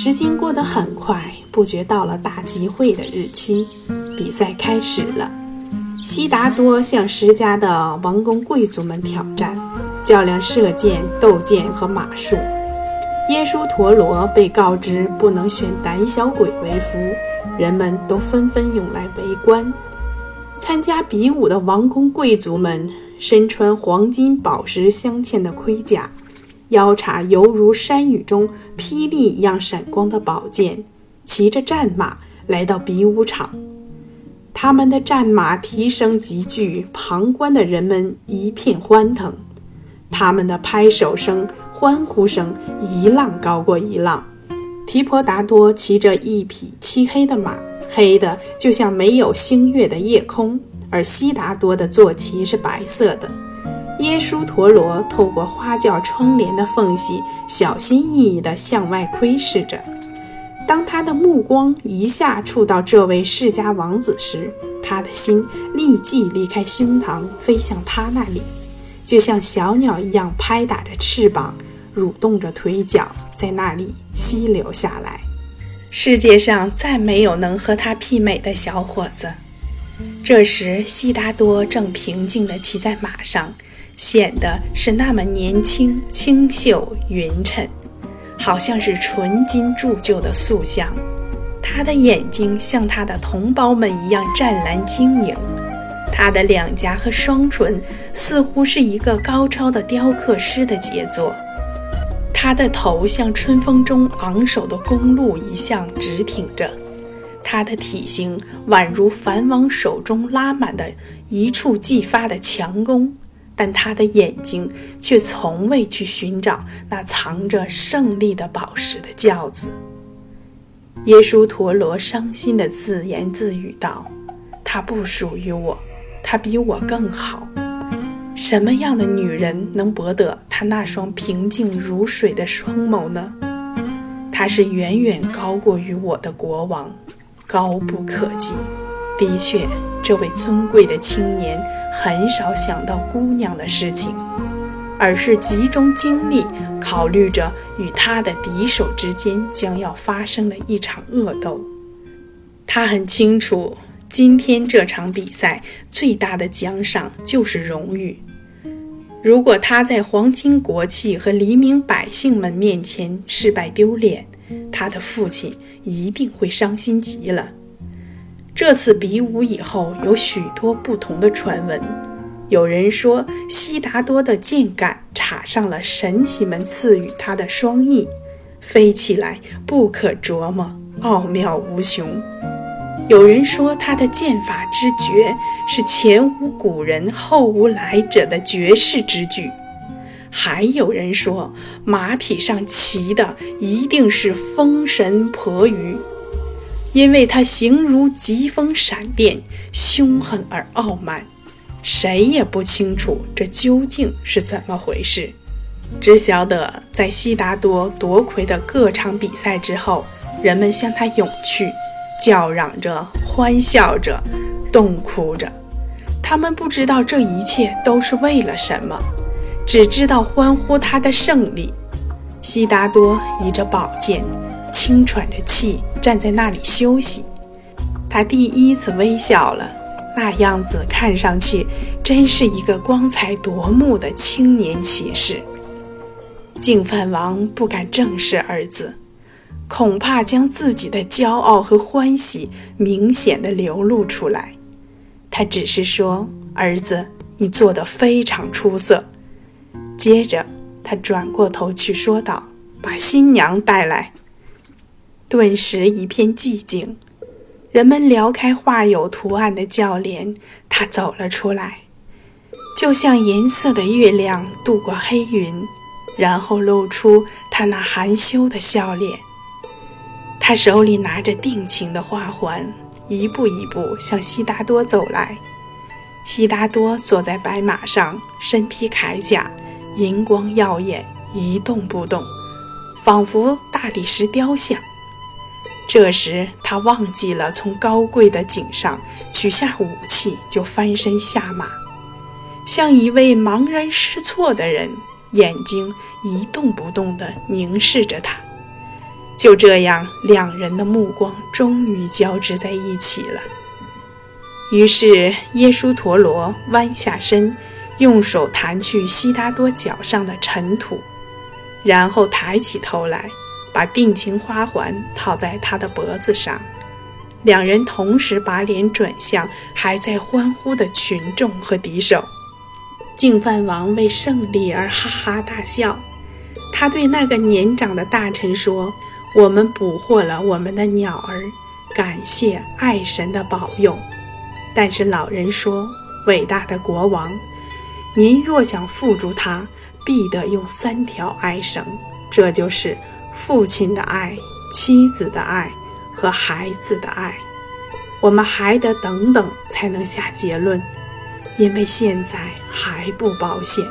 时间过得很快，不觉到了大集会的日期，比赛开始了。悉达多向石家的王公贵族们挑战，较量射箭、斗剑和马术。耶稣陀罗被告知不能选胆小鬼为夫，人们都纷纷涌来围观。参加比武的王公贵族们身穿黄金宝石镶嵌的盔甲。腰叉犹如山雨中霹雳一样闪光的宝剑，骑着战马来到比武场。他们的战马蹄声急剧，旁观的人们一片欢腾。他们的拍手声、欢呼声一浪高过一浪。提婆达多骑着一匹漆黑的马，黑的就像没有星月的夜空；而悉达多的坐骑是白色的。耶稣陀罗透过花轿窗帘的缝隙，小心翼翼地向外窥视着。当他的目光一下触到这位世家王子时，他的心立即离开胸膛，飞向他那里，就像小鸟一样拍打着翅膀，蠕动着腿脚，在那里溪流下来。世界上再没有能和他媲美的小伙子。这时，悉达多正平静地骑在马上。显得是那么年轻、清秀、匀称，好像是纯金铸就的塑像。他的眼睛像他的同胞们一样湛蓝晶莹，他的两颊和双唇似乎是一个高超的雕刻师的杰作。他的头像春风中昂首的公鹿一样直挺着，他的体型宛如梵王手中拉满的一触即发的强弓。但他的眼睛却从未去寻找那藏着胜利的宝石的轿子。耶稣陀罗伤心地自言自语道：“她不属于我，她比我更好。什么样的女人能博得她那双平静如水的双眸呢？她是远远高过于我的国王，高不可及。的确，这位尊贵的青年。”很少想到姑娘的事情，而是集中精力考虑着与他的敌手之间将要发生的一场恶斗。他很清楚，今天这场比赛最大的奖赏就是荣誉。如果他在皇亲国戚和黎民百姓们面前失败丢脸，他的父亲一定会伤心极了。这次比武以后，有许多不同的传闻。有人说，悉达多的箭杆插上了神奇们赐予他的双翼，飞起来不可琢磨，奥妙无穷。有人说，他的剑法之绝是前无古人后无来者的绝世之举。还有人说，马匹上骑的一定是风神婆鱼。因为他形如疾风闪电，凶狠而傲慢，谁也不清楚这究竟是怎么回事。只晓得在悉达多夺魁的各场比赛之后，人们向他涌去，叫嚷着、欢笑着、痛哭着。他们不知道这一切都是为了什么，只知道欢呼他的胜利。悉达多倚着宝剑。轻喘着气站在那里休息，他第一次微笑了，那样子看上去真是一个光彩夺目的青年骑士。净饭王不敢正视儿子，恐怕将自己的骄傲和欢喜明显的流露出来。他只是说：“儿子，你做得非常出色。”接着他转过头去说道：“把新娘带来。”顿时一片寂静，人们撩开画有图案的轿帘，他走了出来，就像银色的月亮渡过黑云，然后露出他那含羞的笑脸。他手里拿着定情的花环，一步一步向悉达多走来。悉达多坐在白马上，身披铠甲，银光耀眼，一动不动，仿佛大理石雕像。这时，他忘记了从高贵的颈上取下武器，就翻身下马，像一位茫然失措的人，眼睛一动不动地凝视着他。就这样，两人的目光终于交织在一起了。于是，耶稣陀罗弯下身，用手弹去悉达多脚上的尘土，然后抬起头来，把定情花环套在他的脖子上。两人同时把脸转向还在欢呼的群众和敌手。净饭王为胜利而哈哈大笑。他对那个年长的大臣说：“我们捕获了我们的鸟儿，感谢爱神的保佑。”但是老人说：“伟大的国王，您若想缚住他，必得用三条爱绳，这就是父亲的爱、妻子的爱。”和孩子的爱，我们还得等等才能下结论，因为现在还不保险。